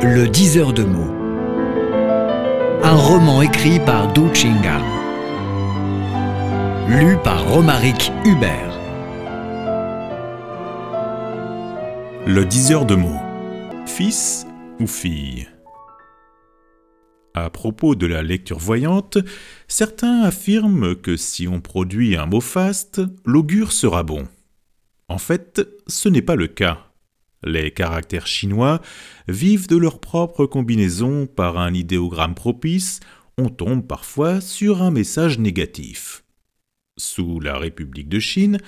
Le diseur de mots. Un roman écrit par Du Chinga. Lu par Romaric Hubert. Le diseur de mots. Fils ou fille? À propos de la lecture voyante, certains affirment que si on produit un mot faste, l'augure sera bon. En fait, ce n'est pas le cas. Les caractères chinois vivent de leur propre combinaison par un idéogramme propice, on tombe parfois sur un message négatif. Sous la République de Chine,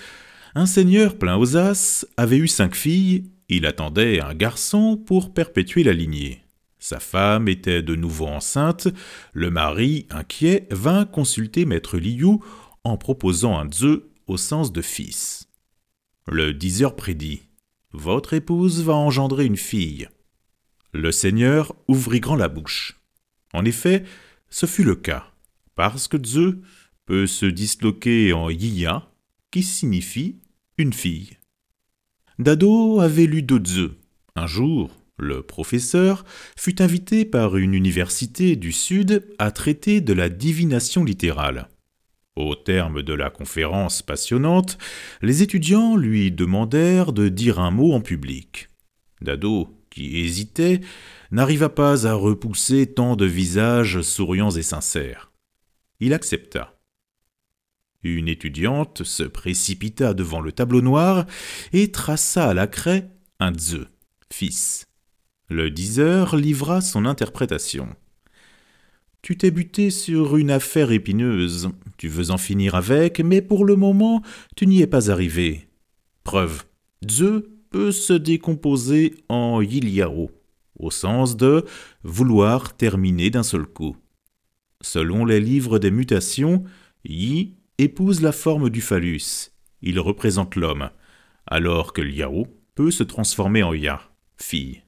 un seigneur plein aux as avait eu cinq filles, il attendait un garçon pour perpétuer la lignée. Sa femme était de nouveau enceinte, le mari, inquiet, vint consulter maître Liu en proposant un zeu au sens de fils. Le diseur prédit votre épouse va engendrer une fille. Le Seigneur ouvrit grand la bouche. En effet, ce fut le cas, parce que Zeus peut se disloquer en Yia, qui signifie une fille. Dado avait lu de. Un jour, le professeur fut invité par une université du Sud à traiter de la divination littérale. Au terme de la conférence passionnante, les étudiants lui demandèrent de dire un mot en public. Dado, qui hésitait, n'arriva pas à repousser tant de visages souriants et sincères. Il accepta. Une étudiante se précipita devant le tableau noir et traça à la craie un Ze, fils. Le diseur livra son interprétation. Tu t'es buté sur une affaire épineuse. Tu veux en finir avec, mais pour le moment, tu n'y es pas arrivé. Preuve. Zeus peut se décomposer en Yiliao, au sens de vouloir terminer d'un seul coup. Selon les livres des mutations, Yi épouse la forme du phallus. Il représente l'homme, alors que Liao peut se transformer en Ya, fille.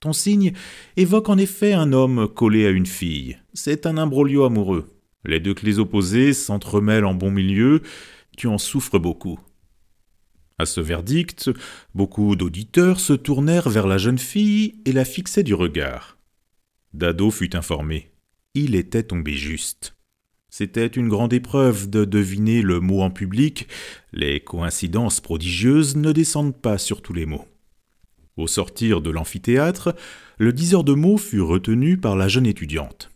Ton signe évoque en effet un homme collé à une fille. C'est un imbroglio amoureux. Les deux clés opposées s'entremêlent en bon milieu. Tu en souffres beaucoup. À ce verdict, beaucoup d'auditeurs se tournèrent vers la jeune fille et la fixaient du regard. Dado fut informé. Il était tombé juste. C'était une grande épreuve de deviner le mot en public. Les coïncidences prodigieuses ne descendent pas sur tous les mots. Au sortir de l'amphithéâtre, le diseur de mots fut retenu par la jeune étudiante.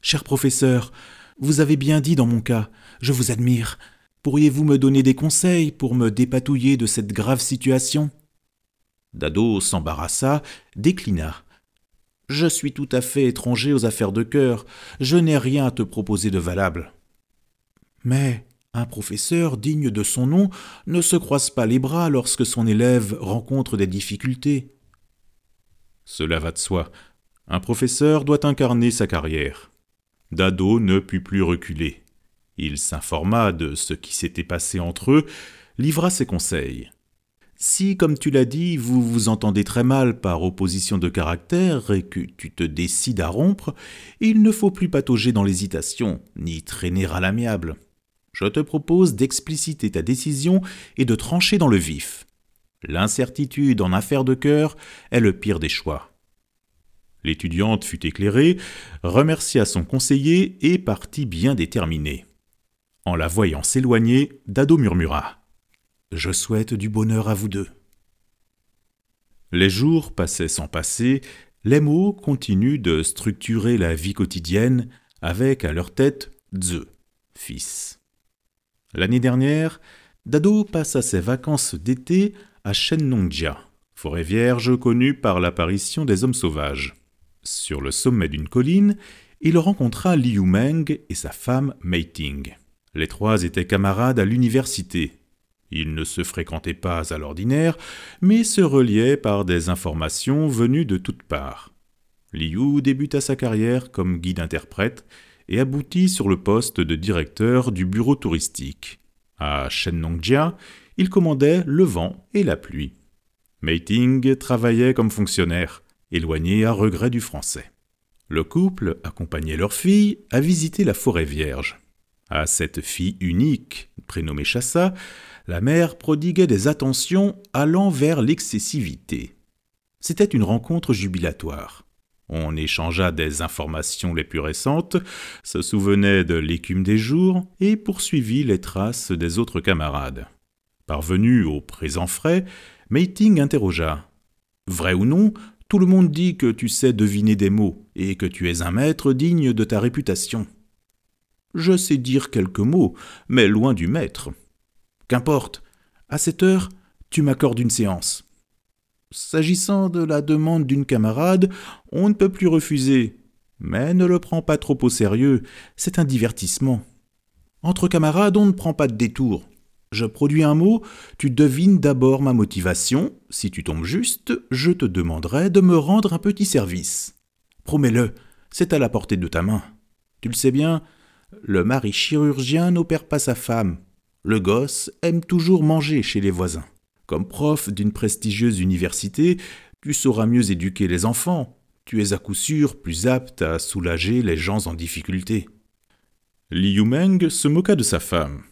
Cher professeur, vous avez bien dit dans mon cas, je vous admire. Pourriez-vous me donner des conseils pour me dépatouiller de cette grave situation? Dado s'embarrassa, déclina. Je suis tout à fait étranger aux affaires de cœur, je n'ai rien à te proposer de valable. Mais un professeur digne de son nom ne se croise pas les bras lorsque son élève rencontre des difficultés. Cela va de soi. Un professeur doit incarner sa carrière. Dado ne put plus reculer. Il s'informa de ce qui s'était passé entre eux, livra ses conseils. Si, comme tu l'as dit, vous vous entendez très mal par opposition de caractère et que tu te décides à rompre, il ne faut plus patauger dans l'hésitation, ni traîner à l'amiable. Je te propose d'expliciter ta décision et de trancher dans le vif. L'incertitude en affaires de cœur est le pire des choix. L'étudiante fut éclairée, remercia son conseiller et partit bien déterminée. En la voyant s'éloigner, Dado murmura Je souhaite du bonheur à vous deux. Les jours passaient sans passer, les mots continuent de structurer la vie quotidienne avec à leur tête Ze, fils. L'année dernière, Dado passa ses vacances d'été à Shennongjia, forêt vierge connue par l'apparition des hommes sauvages. Sur le sommet d'une colline, il rencontra Liu Meng et sa femme Mei Ting. Les trois étaient camarades à l'université. Ils ne se fréquentaient pas à l'ordinaire, mais se reliaient par des informations venues de toutes parts. Liu débuta sa carrière comme guide-interprète et aboutit sur le poste de directeur du bureau touristique. À Shennongjia, il commandait le vent et la pluie. Meiting travaillait comme fonctionnaire, éloigné à regret du français. Le couple accompagnait leur fille à visiter la forêt vierge. À cette fille unique, prénommée Chassa, la mère prodiguait des attentions allant vers l'excessivité. C'était une rencontre jubilatoire. On échangea des informations les plus récentes, se souvenait de l'écume des jours et poursuivit les traces des autres camarades. Parvenu au présent frais, Meiting interrogea. Vrai ou non, tout le monde dit que tu sais deviner des mots et que tu es un maître digne de ta réputation. Je sais dire quelques mots, mais loin du maître. Qu'importe, à cette heure, tu m'accordes une séance. S'agissant de la demande d'une camarade, on ne peut plus refuser. Mais ne le prends pas trop au sérieux, c'est un divertissement. Entre camarades, on ne prend pas de détour. Je produis un mot, tu devines d'abord ma motivation. Si tu tombes juste, je te demanderai de me rendre un petit service. Promets-le, c'est à la portée de ta main. Tu le sais bien, le mari chirurgien n'opère pas sa femme. Le gosse aime toujours manger chez les voisins. Comme prof d'une prestigieuse université, tu sauras mieux éduquer les enfants. Tu es à coup sûr plus apte à soulager les gens en difficulté. Liu Meng se moqua de sa femme.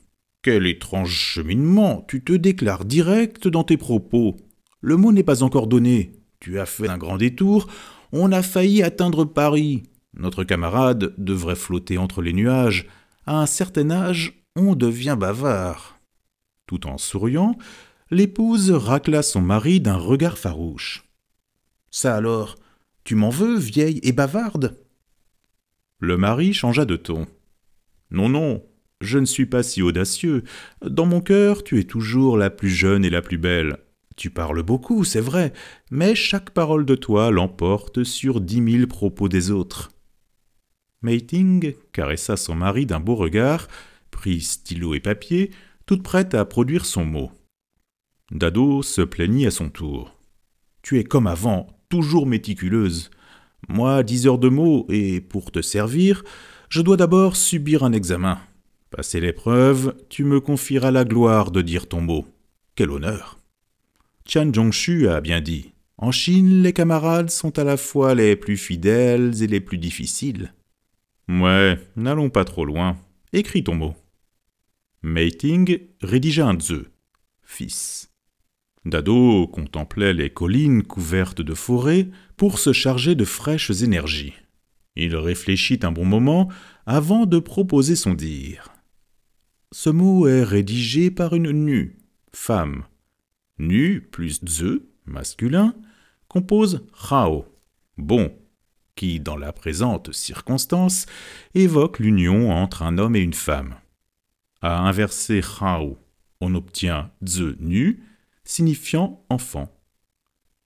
Quel étrange cheminement Tu te déclares direct dans tes propos. Le mot n'est pas encore donné. Tu as fait un grand détour. On a failli atteindre Paris. Notre camarade devrait flotter entre les nuages. À un certain âge, on devient bavard. Tout en souriant, l'épouse racla son mari d'un regard farouche. Ça alors, tu m'en veux, vieille et bavarde? Le mari changea de ton. Non, non, je ne suis pas si audacieux. Dans mon cœur, tu es toujours la plus jeune et la plus belle. Tu parles beaucoup, c'est vrai, mais chaque parole de toi l'emporte sur dix mille propos des autres. Meiting caressa son mari d'un beau regard, prit stylo et papier, toute prête à produire son mot. Dado se plaignit à son tour. Tu es comme avant, toujours méticuleuse. Moi, dix heures de mots, et pour te servir, je dois d'abord subir un examen. Passé l'épreuve, tu me confieras la gloire de dire ton mot. Quel honneur. Tian Zhongshu a bien dit. En Chine, les camarades sont à la fois les plus fidèles et les plus difficiles. Ouais, n'allons pas trop loin. Écris ton mot. Meiting rédigea un ze. Fils. Dado contemplait les collines couvertes de forêts pour se charger de fraîches énergies. Il réfléchit un bon moment avant de proposer son dire. Ce mot est rédigé par une nue, femme. Nu plus ze, masculin, compose rao, bon, qui, dans la présente circonstance, évoque l'union entre un homme et une femme. À inverser rao, on obtient ze nu, signifiant enfant.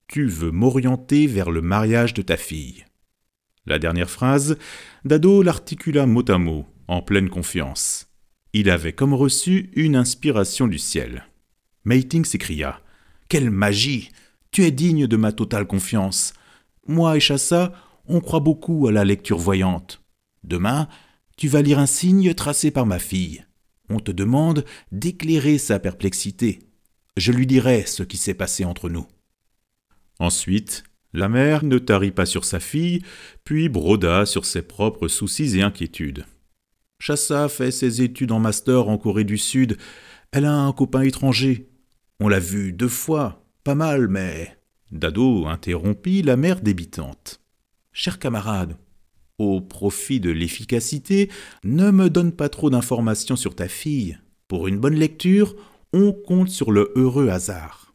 Tu veux m'orienter vers le mariage de ta fille. La dernière phrase, Dado l'articula mot à mot, en pleine confiance. Il avait comme reçu une inspiration du ciel. Meiting s'écria Quelle magie Tu es digne de ma totale confiance. Moi et Chassa, on croit beaucoup à la lecture voyante. Demain, tu vas lire un signe tracé par ma fille. On te demande d'éclairer sa perplexité. Je lui dirai ce qui s'est passé entre nous. Ensuite, la mère ne tarit pas sur sa fille, puis broda sur ses propres soucis et inquiétudes. Chassa fait ses études en master en Corée du Sud. Elle a un copain étranger. On l'a vu deux fois, pas mal, mais. Dado interrompit la mère débitante. Cher camarade, au profit de l'efficacité, ne me donne pas trop d'informations sur ta fille. Pour une bonne lecture, on compte sur le heureux hasard.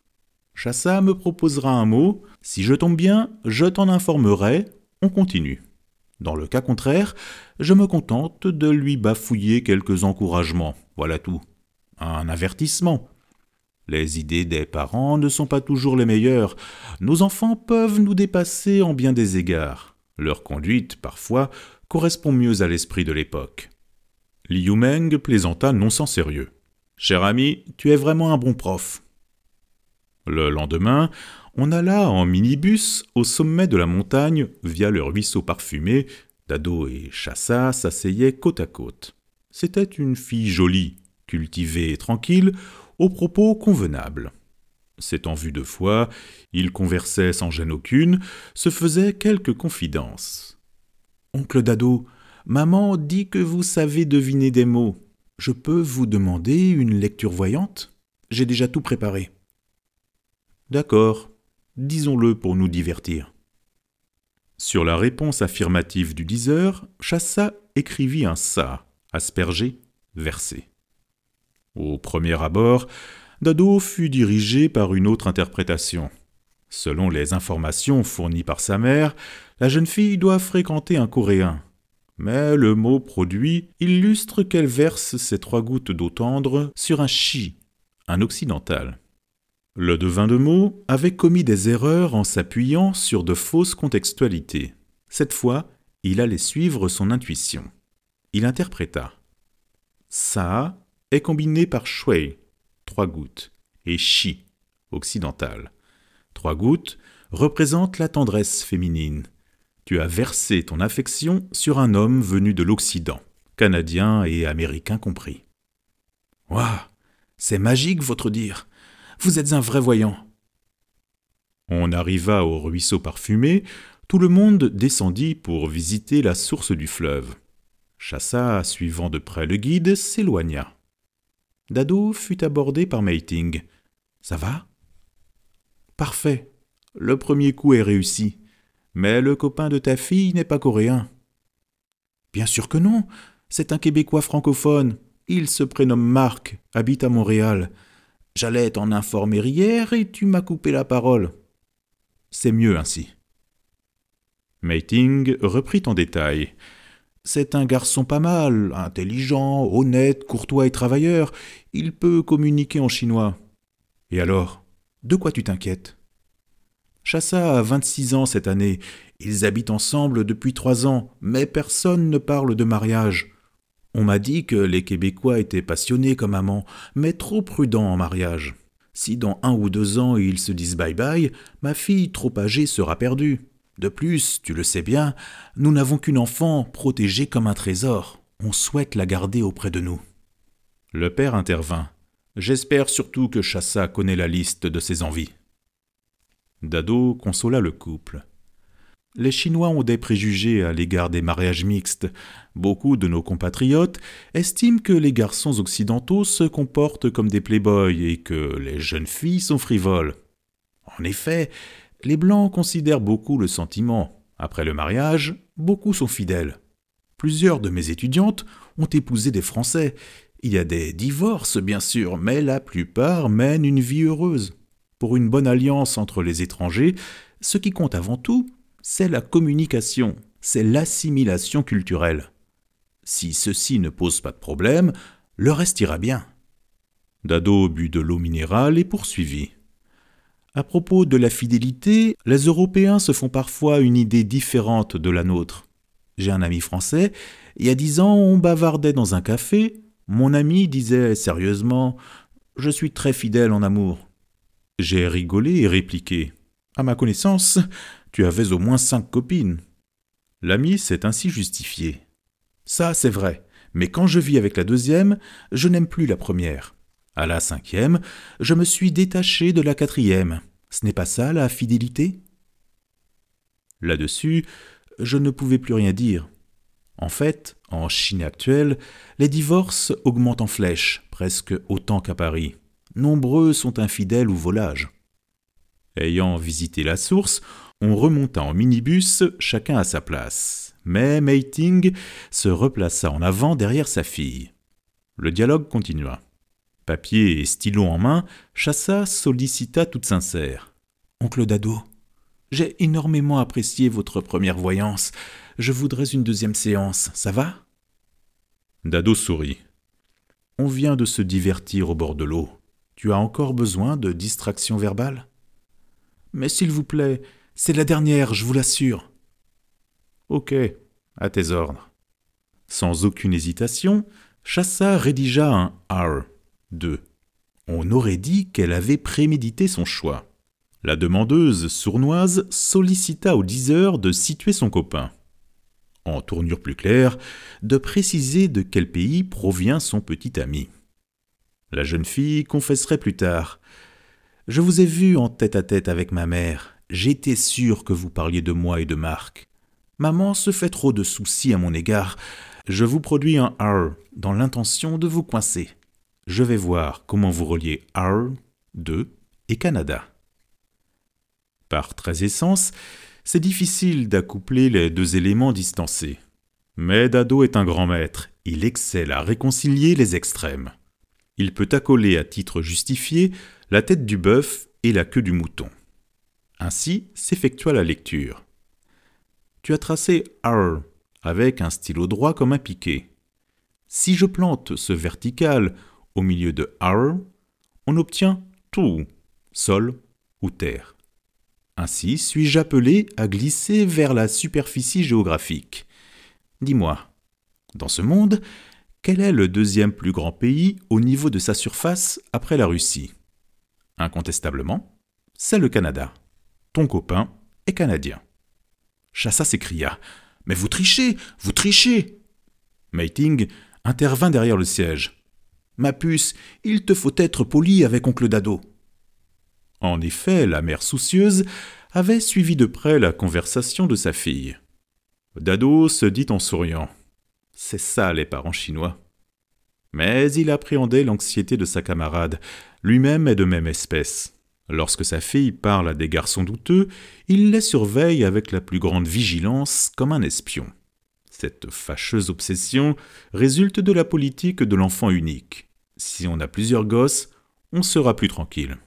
Chassa me proposera un mot, si je tombe bien, je t'en informerai, on continue. Dans le cas contraire, je me contente de lui bafouiller quelques encouragements, voilà tout. Un avertissement. Les idées des parents ne sont pas toujours les meilleures. Nos enfants peuvent nous dépasser en bien des égards. Leur conduite, parfois, correspond mieux à l'esprit de l'époque. Liu Meng plaisanta non sans sérieux. Cher ami, tu es vraiment un bon prof. Le lendemain, on alla en minibus au sommet de la montagne via le ruisseau parfumé. Dado et Chassa s'asseyaient côte à côte. C'était une fille jolie, cultivée et tranquille, aux propos convenables. S'étant vus deux fois, ils conversaient sans gêne aucune, se faisaient quelques confidences. Oncle Dado, maman dit que vous savez deviner des mots. Je peux vous demander une lecture voyante? J'ai déjà tout préparé. D'accord, disons-le pour nous divertir. Sur la réponse affirmative du diseur, Chassa écrivit un ça, aspergé, versé. Au premier abord, Dado fut dirigé par une autre interprétation. Selon les informations fournies par sa mère, la jeune fille doit fréquenter un Coréen. Mais le mot produit illustre qu'elle verse ses trois gouttes d'eau tendre sur un chi, un occidental. Le devin de mots avait commis des erreurs en s'appuyant sur de fausses contextualités. Cette fois, il allait suivre son intuition. Il interpréta. Ça est combiné par shui, trois gouttes, et chi, occidental. Trois gouttes représentent la tendresse féminine. Tu as versé ton affection sur un homme venu de l'Occident, canadien et américain compris. Waouh C'est magique votre dire vous êtes un vrai voyant. On arriva au ruisseau parfumé, tout le monde descendit pour visiter la source du fleuve. Chassa, suivant de près le guide, s'éloigna. Dado fut abordé par Meiting. Ça va? Parfait. Le premier coup est réussi. Mais le copain de ta fille n'est pas coréen. Bien sûr que non. C'est un Québécois francophone. Il se prénomme Marc, habite à Montréal. J'allais t'en informer hier et tu m'as coupé la parole. C'est mieux ainsi. Meiting reprit en détail. C'est un garçon pas mal, intelligent, honnête, courtois et travailleur. Il peut communiquer en chinois. Et alors De quoi tu t'inquiètes? Chassa a vingt-six ans cette année. Ils habitent ensemble depuis trois ans, mais personne ne parle de mariage. On m'a dit que les Québécois étaient passionnés comme amants, mais trop prudents en mariage. Si dans un ou deux ans ils se disent bye bye, ma fille trop âgée sera perdue. De plus, tu le sais bien, nous n'avons qu'une enfant protégée comme un trésor. On souhaite la garder auprès de nous. Le père intervint. J'espère surtout que Chassa connaît la liste de ses envies. Dado consola le couple. Les Chinois ont des préjugés à l'égard des mariages mixtes. Beaucoup de nos compatriotes estiment que les garçons occidentaux se comportent comme des playboys et que les jeunes filles sont frivoles. En effet, les Blancs considèrent beaucoup le sentiment. Après le mariage, beaucoup sont fidèles. Plusieurs de mes étudiantes ont épousé des Français. Il y a des divorces, bien sûr, mais la plupart mènent une vie heureuse. Pour une bonne alliance entre les étrangers, ce qui compte avant tout, c'est la communication, c'est l'assimilation culturelle. Si ceci ne pose pas de problème, le reste ira bien. Dado but de l'eau minérale et poursuivit. À propos de la fidélité, les Européens se font parfois une idée différente de la nôtre. J'ai un ami français, il y a dix ans on bavardait dans un café, mon ami disait sérieusement Je suis très fidèle en amour. J'ai rigolé et répliqué À ma connaissance, tu avais au moins cinq copines. L'ami s'est ainsi justifié. Ça, c'est vrai, mais quand je vis avec la deuxième, je n'aime plus la première. À la cinquième, je me suis détaché de la quatrième. Ce n'est pas ça la fidélité? Là-dessus, je ne pouvais plus rien dire. En fait, en Chine actuelle, les divorces augmentent en flèche, presque autant qu'à Paris. Nombreux sont infidèles ou volages. Ayant visité la source, on remonta en minibus, chacun à sa place. Mais Meiting se replaça en avant derrière sa fille. Le dialogue continua. Papier et stylo en main, Chassa sollicita toute sincère. Oncle Dado, j'ai énormément apprécié votre première voyance. Je voudrais une deuxième séance, ça va? Dado sourit. On vient de se divertir au bord de l'eau. Tu as encore besoin de distraction verbale? Mais s'il vous plaît, c'est la dernière, je vous l'assure. Ok, à tes ordres. Sans aucune hésitation, Chassa rédigea un R. 2. On aurait dit qu'elle avait prémédité son choix. La demandeuse sournoise sollicita au diseur de situer son copain. En tournure plus claire, de préciser de quel pays provient son petit ami. La jeune fille confesserait plus tard. Je vous ai vu en tête à tête avec ma mère. J'étais sûr que vous parliez de moi et de Marc. Maman se fait trop de soucis à mon égard. Je vous produis un R dans l'intention de vous coincer. Je vais voir comment vous reliez R, 2 et Canada. Par très essence, C'est difficile d'accoupler les deux éléments distancés. Mais Dado est un grand maître, il excelle à réconcilier les extrêmes. Il peut accoler à titre justifié la tête du bœuf et la queue du mouton. Ainsi s'effectua la lecture. Tu as tracé R avec un stylo droit comme un piqué. Si je plante ce vertical au milieu de R, on obtient tout, sol ou terre. Ainsi suis-je appelé à glisser vers la superficie géographique. Dis-moi, dans ce monde, quel est le deuxième plus grand pays au niveau de sa surface après la Russie? Incontestablement, c'est le Canada. Ton copain est canadien. Chassa s'écria. Mais vous trichez, vous trichez Meiting intervint derrière le siège. Ma puce, il te faut être poli avec oncle Dado. En effet, la mère soucieuse avait suivi de près la conversation de sa fille. Dado se dit en souriant. C'est ça les parents chinois. Mais il appréhendait l'anxiété de sa camarade, lui-même est de même espèce. Lorsque sa fille parle à des garçons douteux, il les surveille avec la plus grande vigilance comme un espion. Cette fâcheuse obsession résulte de la politique de l'enfant unique. Si on a plusieurs gosses, on sera plus tranquille.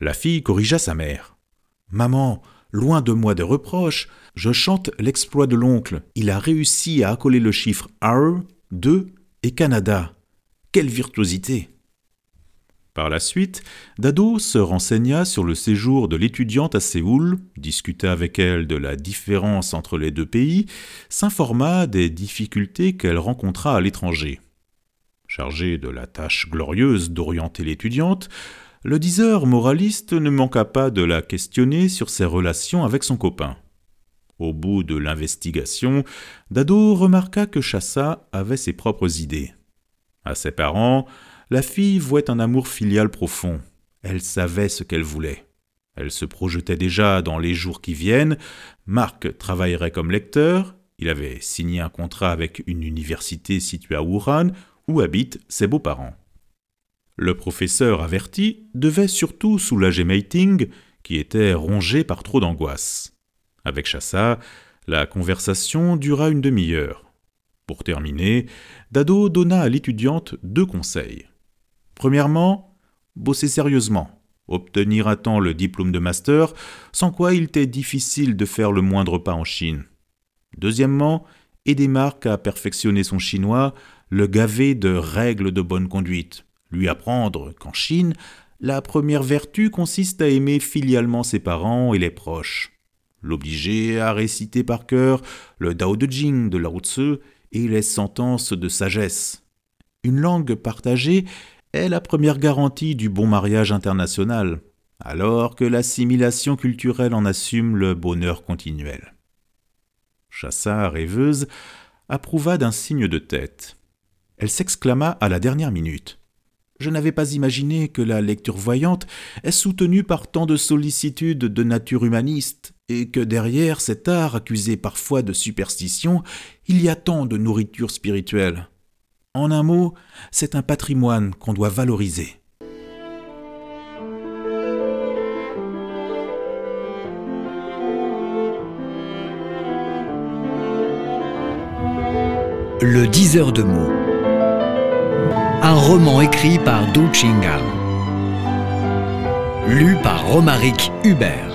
La fille corrigea sa mère. Maman, loin de moi des reproches, je chante l'exploit de l'oncle. Il a réussi à accoler le chiffre R, 2 et Canada. Quelle virtuosité par la suite, Dado se renseigna sur le séjour de l'étudiante à Séoul, discuta avec elle de la différence entre les deux pays, s'informa des difficultés qu'elle rencontra à l'étranger. Chargé de la tâche glorieuse d'orienter l'étudiante, le diseur moraliste ne manqua pas de la questionner sur ses relations avec son copain. Au bout de l'investigation, Dado remarqua que Chassa avait ses propres idées. À ses parents, la fille vouait un amour filial profond. Elle savait ce qu'elle voulait. Elle se projetait déjà dans les jours qui viennent. Marc travaillerait comme lecteur. Il avait signé un contrat avec une université située à Wuhan, où habitent ses beaux-parents. Le professeur averti devait surtout soulager Meiting, qui était rongé par trop d'angoisse. Avec Chassa, la conversation dura une demi-heure. Pour terminer, Dado donna à l'étudiante deux conseils. Premièrement, bosser sérieusement, obtenir à temps le diplôme de master, sans quoi il t'est difficile de faire le moindre pas en Chine. Deuxièmement, aider Marc à perfectionner son chinois, le gaver de règles de bonne conduite, lui apprendre qu'en Chine, la première vertu consiste à aimer filialement ses parents et les proches, l'obliger à réciter par cœur le Dao de Jing de Lao Tzu et les sentences de sagesse. Une langue partagée est la première garantie du bon mariage international, alors que l'assimilation culturelle en assume le bonheur continuel. Chassa, rêveuse, approuva d'un signe de tête. Elle s'exclama à la dernière minute. Je n'avais pas imaginé que la lecture voyante est soutenue par tant de sollicitude de nature humaniste, et que derrière cet art accusé parfois de superstition, il y a tant de nourriture spirituelle. En un mot, c'est un patrimoine qu'on doit valoriser. Le diseur de mots. Un roman écrit par Du Chingal. Lu par Romaric Hubert.